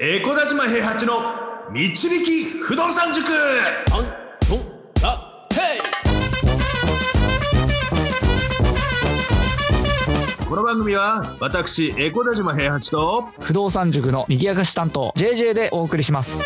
エコダ島平八の導き不動産塾。この番組は私エコダ島平八と不動産塾の右明かし担当 JJ でお送りします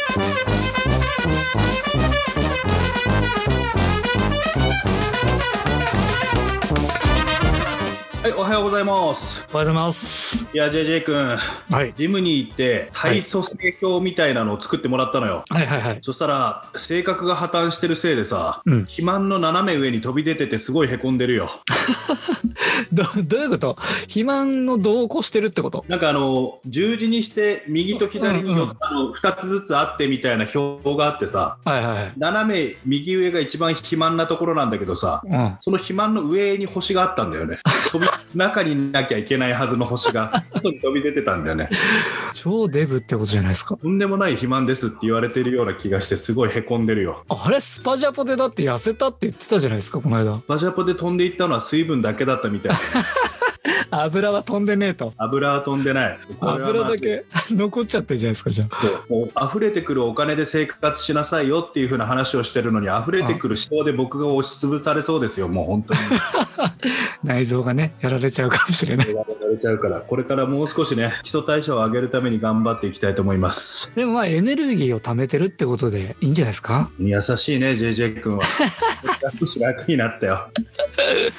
はいおはようございます。おはようございます。いや JJ 君。はい。ジムに行って体組成表みたいなのを作ってもらったのよ、はいはいはい。そしたら性格が破綻してるせいでさ、うん。肥満の斜め上に飛び出ててすごいへこんでるよ。どどういうこと？肥満の度を越してるってこと？なんかあの十字にして右と左にうんうん。あの2つずつあってみたいな表があってさはいはいはい。斜め右上が一番肥満なところなんだけどさうん。その肥満の上に星があったんだよね。飛び中にいなきゃいけないはずの星が外に 飛び出てたんだよね。超デブってことじゃないですか。とんでもない肥満ですって言われてるような気がしてすごいへこんでるよ。あれ？スパジャポでだって痩せたって言ってたじゃないですかこの間。バジャポで飛んでいったのは水分だけだったみたい。な 油は飛んでねえと。油は飛んでない。油だけ残っちゃってるじゃないですかじゃあ。もう溢れてくるお金で生活しなさいよっていう風な話をしてるのに溢れてくる思考で僕が押しつぶされそうですよ。もう本当に。内臓がねやられちゃうかもしれない。やられちゃうから。これからもう少しね基礎代謝を上げるために頑張っていきたいと思います。でもまあエネルギーを貯めてるってことでいいんじゃないですか？優しいね JJ 君は。楽になったよ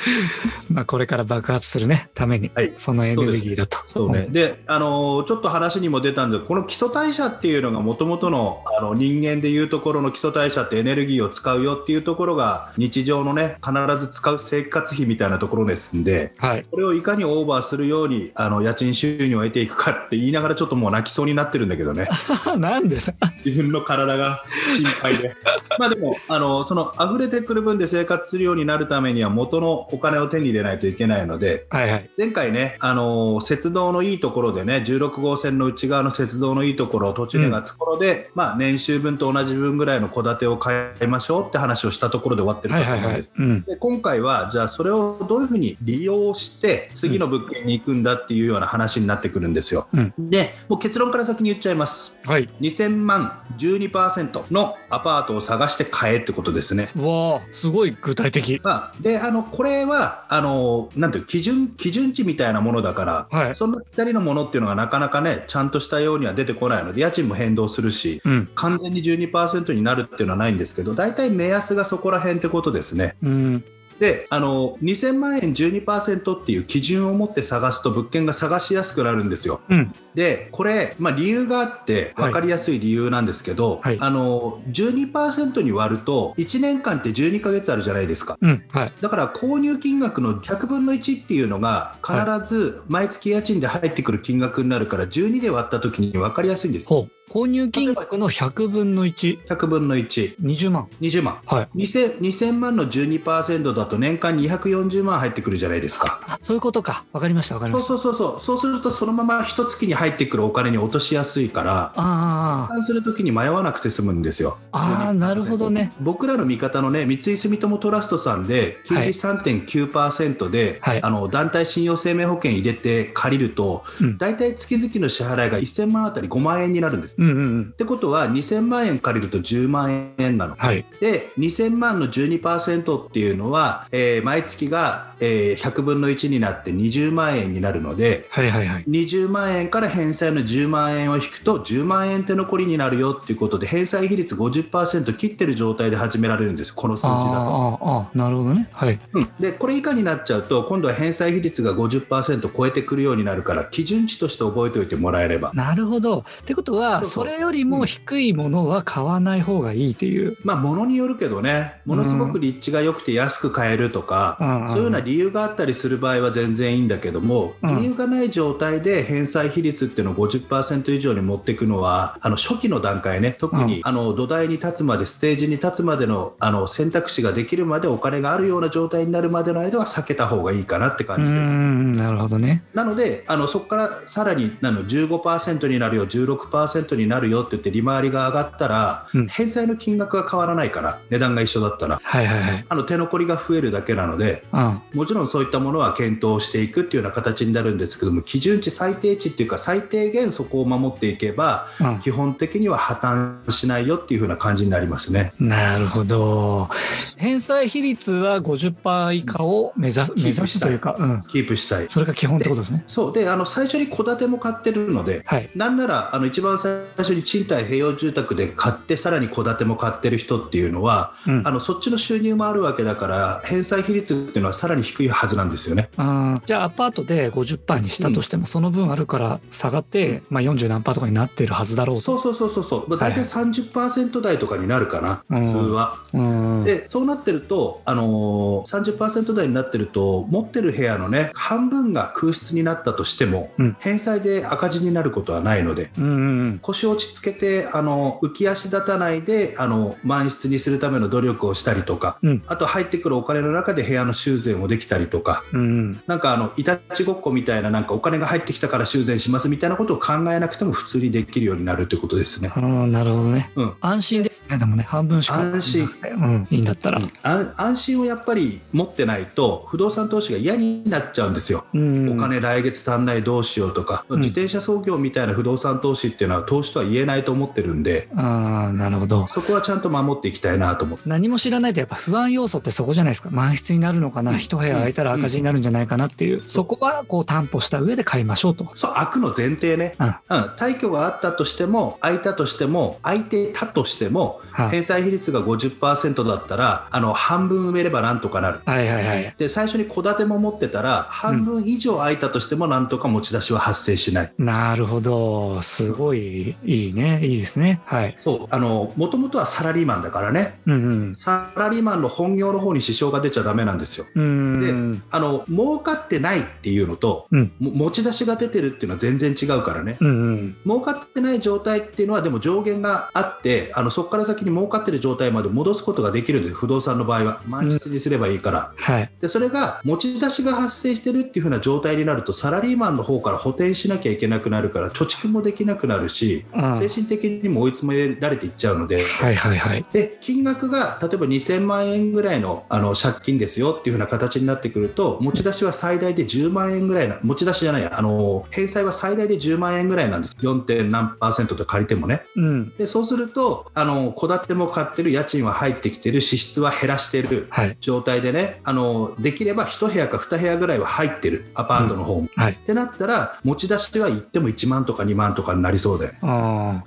まあこれから爆発するねために、はい。そのエネルギーだと。そうね、で、あのーちょっと話にも出たんで、この基礎代謝っていうのがもともとのあの人間でいうところの基礎代謝ってエネルギーを使うよっていうところが日常のね、必ず使う生活費みたいなところですんで、はい。これをいかにオーバーするようにあの家賃収入を得ていくかって言いながらちょっともう泣きそうになってるんだけどね。なんでさ自分の体が心配で。まあでも、あの、その溢れてくる分で生活するようになるためには元のお金を手に入れないといけないので、はいはい前回ね、あの鉄道のいいところでね、16号線の内側の鉄道のいいところ、土地値がつくところで、まあ年収分と同じ分ぐらいの戸建てを買いましょうって話をしたところで終わってると思うんです。いうんで今回はじゃあそれをどういうふうに利用して次の物件に行くんだっていうような話になってくるんですよ。うんでもう結論から先に言っちゃいます。はい2000万12%のアパートを探して買えってことですね。わあすごい具体的まあ、であのこれはあのなんていう基準基準値みたいなものだから、はい。そんなぴったりのものっていうのがなかなかねちゃんとしたようには出てこないので家賃も変動するしうん。完全に12%になるっていうのはないんですけど大体目安がそこら辺ってことですね。うんであの2000万円12%っていう基準を持って探すと物件が探しやすくなるんですよ。うん。でこれ、まあ、理由があってはい。分かりやすい理由なんですけど、はい。あの12%に割ると1年間って12ヶ月あるじゃないですか。うん。はい。だから購入金額の100分の1っていうのが必ず毎月家賃で入ってくる金額になるから12で割った時に分かりやすいんです。ほう購入金額の100分の120 100分の1、万。20万。はい。2000, 2000万の12%だと年間240万入ってくるじゃないですか。あそういうことか。わかりましたわかりました。そうそうそう。そう。するとそのまま一月に入ってくるお金に落としやすいから、あ換算するときに迷わなくて済むんですよ。ああなるほどね。僕らの味方のね、三井住友トラストさんで、金利はい3.9%で、はい。あの団体信用生命保険入れて借りると、うん。大体月々の支払いが1000万あたり5万円になるんです。うんうんうん。ってことは、2000万円借りると10万円なの。はい。で、2000万の12%っていうのは、えー毎月が、えー100分の1になって20万円になるので、はいはいはい。20万円から返済の10万円を引くと10万円手残りになるよっていうことで返済比率50%切ってる状態で始められるんですこの数字だと。あーあなるほどね。はい。うん、でこれ以下になっちゃうと今度は返済比率が50%超えてくるようになるから基準値として覚えておいてもらえれば。なるほど。ってことはそれよりも低いものは買わない方がいいっていう。まあ物によるけどね。ものすごく立地が良くて安く買えるとか、うん。そういうような理由があったりする場合は全然いいんだけども、うん。理由がない状態で返済比率っていうのを50%以上に持っていくのはあの初期の段階ね。特に、あの土台に立つまでステージに立つまでのあの選択肢ができるまでお金があるような状態になるまでの間は避けた方がいいかなってう感じです。ん。なるほどね。なのであのそこからさらになの15%になるよ16% 10%になるよって言って利回りが上がったら、うん返済の金額が変わらないから値段が一緒だったらはいはいはい。あの手残りが増えるだけなのでうん。もちろんそういったものは検討していくっていうような形になるんですけども基準値最低値っていうか最低限そこを守っていけばうん。基本的には破綻しないよっていう風な感じになりますね。なるほど。返済比率は50%以下を目指目指すというか、うん。キープしたい。それが基本ってことですね。そうであの最初に戸建ても買ってるのではい。なんならあの一番最初に賃貸併用住宅で買ってさらに戸建ても買ってる人っていうのはうんあ。のそっちの収入もあるわけだから返済比率っていうのはさらに低いはずなんですよね。あーじゃあアパートで50%にしたとしても、その分あるから下がって、まあ、40何パーとかになってるはずだろうと。そうそうそうそうそう、まあ、大体30%台とかになるかな、うん普通は。うん。でそうなってると、あのー、30%台になってると持ってる部屋のね半分が空室になったとしても、うん返済で赤字になることはないのでうんうん腰を落ち着けてあの浮き足立たないであの満室にするための努力をしたりとか、うんあと入ってくるお金の中で部屋の修繕をできたりとかうん。うん。なんかあのいたちごっこみたいななんかお金が入ってきたから修繕しますみたいなことを考えなくても普通にできるようになるということですね。なるほどね。うん安心ですね。でもね、半分しか。安心うん。いいんだったら。安安心をやっぱり持ってないと不動産投資が嫌になっちゃうんですよ。うん。お金来月足んないどうしようとか、うん自転車操業みたいな不動産投資っていうのは投資とは言えないと思ってるんでああ、なるほど。そこはちゃんと守っていきたいなと思って。何も知らないとやっぱ不安要素ってそこじゃないですか満室になるのかな、うん一部屋空いたら赤字になるんじゃないかなっていう、そこはこう担保した上で買いましょうと。そう開くの前提ね、うんうん、退去があったとしても空いたとしても空いてたとしてもはい返済比率が50%だったらあの半分埋めればなんとかなる。はいはいはい。で最初に戸建ても持ってたら半分以上空いたとしてもなんとか持ち出しは発生しない。なるほど。すごいいいね。いいですね。はい。そうあのもともとはサラリーマンだからねうんサラリーマンの本業の方に支障が出ちゃダメなんですよ。うん。うん。あの儲かってないっていうのと、うんも持ち出しが出てるっていうのは全然違うからね。うんうん。儲かってない状態っていうのはでも上限があってあのそこから先に儲かってる状態まで戻すことができるんです不動産の場合は満室にすればいいから、はい。でそれが持ち出しが発生してるっていう風な状態になるとサラリーマンの方から補填しなきゃいけなくなるから貯蓄もできなくなるしうん精神的にも追い詰められていっちゃうので。はいはいはい。で金額が例えば2000万円ぐらいのあの借金ですよっていう風な形になってくると持ち出しは最大で10万円ぐらいな持ち出しじゃないやあの返済は最大で10万円ぐらいなんです 4. 点何パーセントで借りてもねうん。でそうするとあの戸建ても買ってる家賃は入ってきてる支出は減らしてるはい。状態でねあのできれば1部屋か2部屋ぐらいは入ってるアパートの方も、はい。ってなったら持ち出しは言っても1万とか2万とかになりそうであ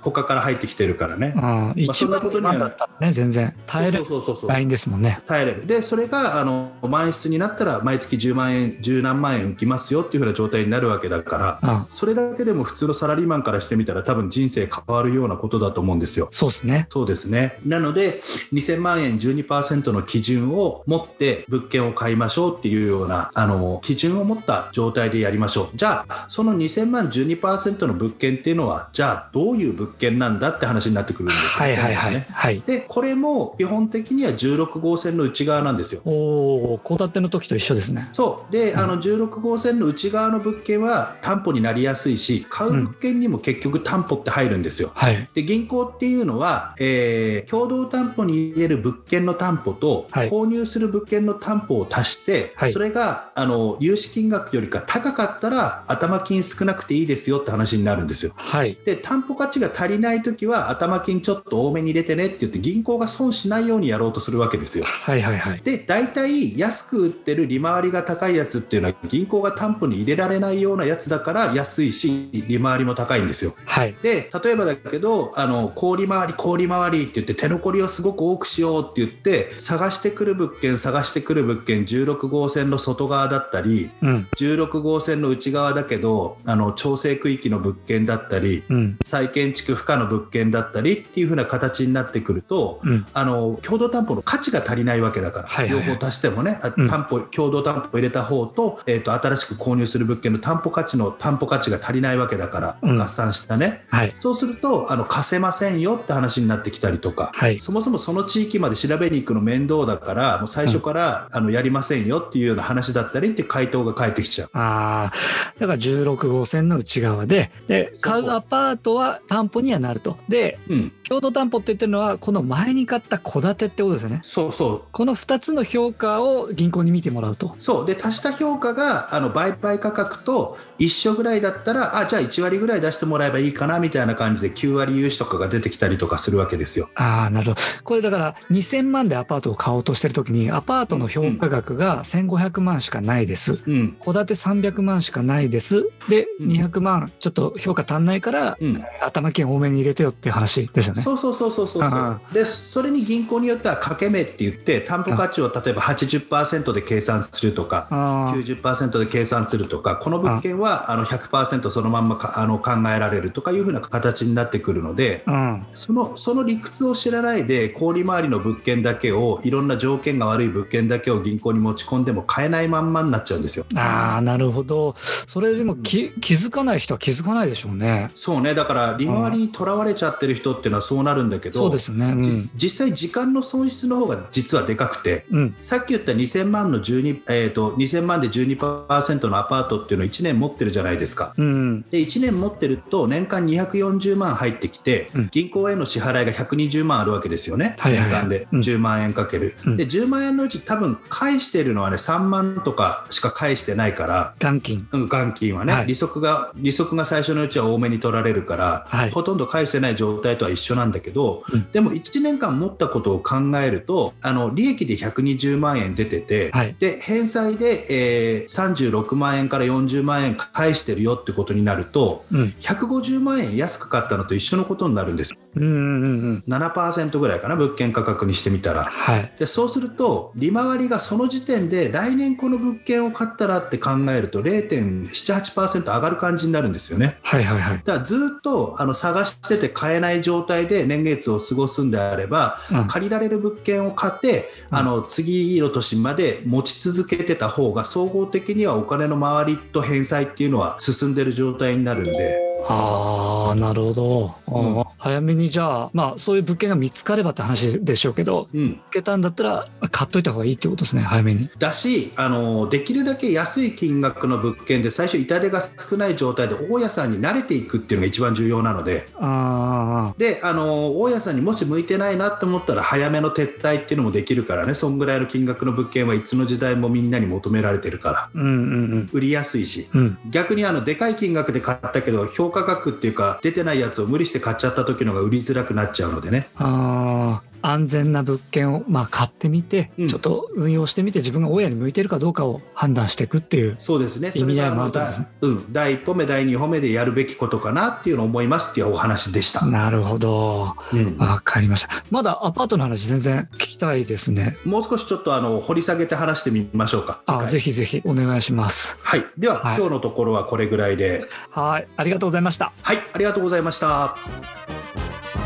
他から入ってきてるからねあ。ああ。一そんな番ことにはだったらね、全然耐えれるそうそうそうそうラインですもんね。耐えれるでそれがあの満室になったら毎月10万円10何万円浮きますよっていう風な状態になるわけだからそれだけでも普通のサラリーマンからしてみたら多分人生変わるようなことだと思うんですよ。そうですね。そうですね。なので、2000万円12%の基準を持って物件を買いましょうっていうような、あの、基準を持った状態でやりましょう。じゃあ、その2000万12%の物件っていうのは、じゃあ、どういう物件なんだって話になってくるんですよはいはいはい。ねはい。で、これも基本的には16号線の内側なんですよ。おお、戸建ての時と一緒ですね。そう。で、あの、16号線の内側の物件は担保になりやすいし、買う物件にも結局担保って入るんですよ。はい。で銀行っていうのは、えー共同担保に入れる物件の担保と、はい購入する物件の担保を足して、はいそれがあの融資金額よりか高かったら頭金少なくていいですよって話になるんですよ。はい。で担保価値が足りないときは頭金ちょっと多めに入れてねって言って銀行が損しないようにやろうとするわけですよ。はいはいはい。で大体安く売ってる利回りが高いやつっていうのは銀行が担保に入れられないようなやつだから安いし利回りも高いんですよ。はい。で例えばだけどあの氷回り氷回りって言って手残りをすごく多くしようって言って探してくる物件探してくる物件16号線の外側だったりうん。16号線の内側だけどあの調整区域の物件だったりうん。再建築不可の物件だったりっていう風な形になってくるとうん。あの共同担保の価値が足りないわけだから、はいはいはい両方足してもね、あうん担保共同担保入れた方と,、えー、と新しく購入する物件の担保価値の担保価値が足りないわけだから、うん合算したねはい。そうするとあの貸せませんよって話になってきたりとか。はい。そもそもその地域まで調べに行くの面倒だからもう最初から、あのやりませんよっていうような話だったりっていう回答が返ってきちゃう。ああ、だから16号線の内側で、で、買うアパートは担保にはなると。で、うん、共同担保って言ってるのは、この前に買った戸建てってことですよね。そうそうこの2つの評価を銀行に見てもらうと。そうで足した評価があの売買価格と一緒ぐらいだったらあじゃあ1割ぐらい出してもらえばいいかなみたいな感じで9割融資とかが出てきたりとかするわけですよ。ああ、なるほど。これだから、2000万でアパートを買おうとしてるときに、アパートの評価額が1500万しかないです。うん戸建て300万しかないです。で、うん200万ちょっと評価足んないから、うん、頭金多めに入れてよっていう話ですよね。そうそうそうそうそうあでそれに銀行によっては掛け目って言って担保価値を例えば80%で計算するとかあー90%で計算するとかこの物件はあの100%そのまんまかあの考えられるとかいうふうな形になってくるのでうん。そのその理屈を知らないで氷回りの物件だけをいろんな条件が悪い物件だけを銀行に持ち込んでも買えないまんまになっちゃうんですよ。ああ、なるほど。それでもき気づかない人は気づかないでしょうね。そうねだから利回りにとらわれちゃってる人っていうのはそうなるんだけどそうですね。うん。じ実際時間の損失の方が実はでかくてうん。さっき言った2000万の12、えー、と2000万で12%のアパートっていうのを1年持ってるじゃないですか。うん。で1年持ってると年間240万入ってきて、うん。銀行への支払いが120万あるわけですよね、はいはいはい。年間で。うん。10万円かける、うん。で10万円のうち多分返してるのはね3万とかしか返してないから元金。うん元金はね、はい。利息が利息が最初のうちは多めに取られるから、はい。ほとんど返してない状態とは一緒なんだけど、うん。でも1年間持ったことを考えるとあの利益で120万円出てて、はい。で返済で、えー36万円から40万円返してるよってことになるとうん。150万円安く買ったのと一緒のことになるんですうんうんうんうん。7%ぐらいかな物件価格にしてみたら。はい。でそうすると利回りがその時点で来年この物件を買ったらって考えると0.78%上がる感じになるんですよね。はいはいはい。だからずっとあの探してて買えない状態で年月を過ごすんであればうん借りられる物件を買ってうんあの次の年まで持ち続けてた方が総合的にはお金の回りと返済っていうのは進んでる状態になるんで。ああ、なるほど。うん早めにじゃあ、まあそういう物件が見つかればって話でしょうけど、うん、見つけたんだったら買っといた方がいいってことですね、早めに。だしあのできるだけ安い金額の物件で最初痛手が少ない状態で大家さんに慣れていくっていうのが一番重要なのであであの大家さんにもし向いてないなって思ったら早めの撤退っていうのもできるからねそんぐらいの金額の物件はいつの時代もみんなに求められてるからあ、うんうん売りやすいしうん。うん。逆にあのでかい金額で買ったけど評価価格っていうか出てないやつを無理して買っちゃった時のが売りづらくなっちゃうのでね。あ、安全な物件を、まあ、買ってみて、うんちょっと運用してみて自分が親に向いてるかどうかを判断していくっていう。そうですね意味合いもあるとですねだうん、第一歩目第二歩目でやるべきことかなっていうのを思いますっていうお話でした。なるほど。うんわかりました。まだアパートの話全然聞きたいですね。もう少しちょっとあの掘り下げて話してみましょうか。次あ回ぜひぜひお願いします。はい、では、はい今日のところはこれぐらいで、はい。ありがとうございました。はい、ありがとうございました。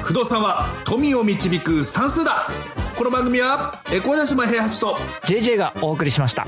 不動産は富を導く算数だ。この番組はエコーダ島平八と JJ がお送りしました。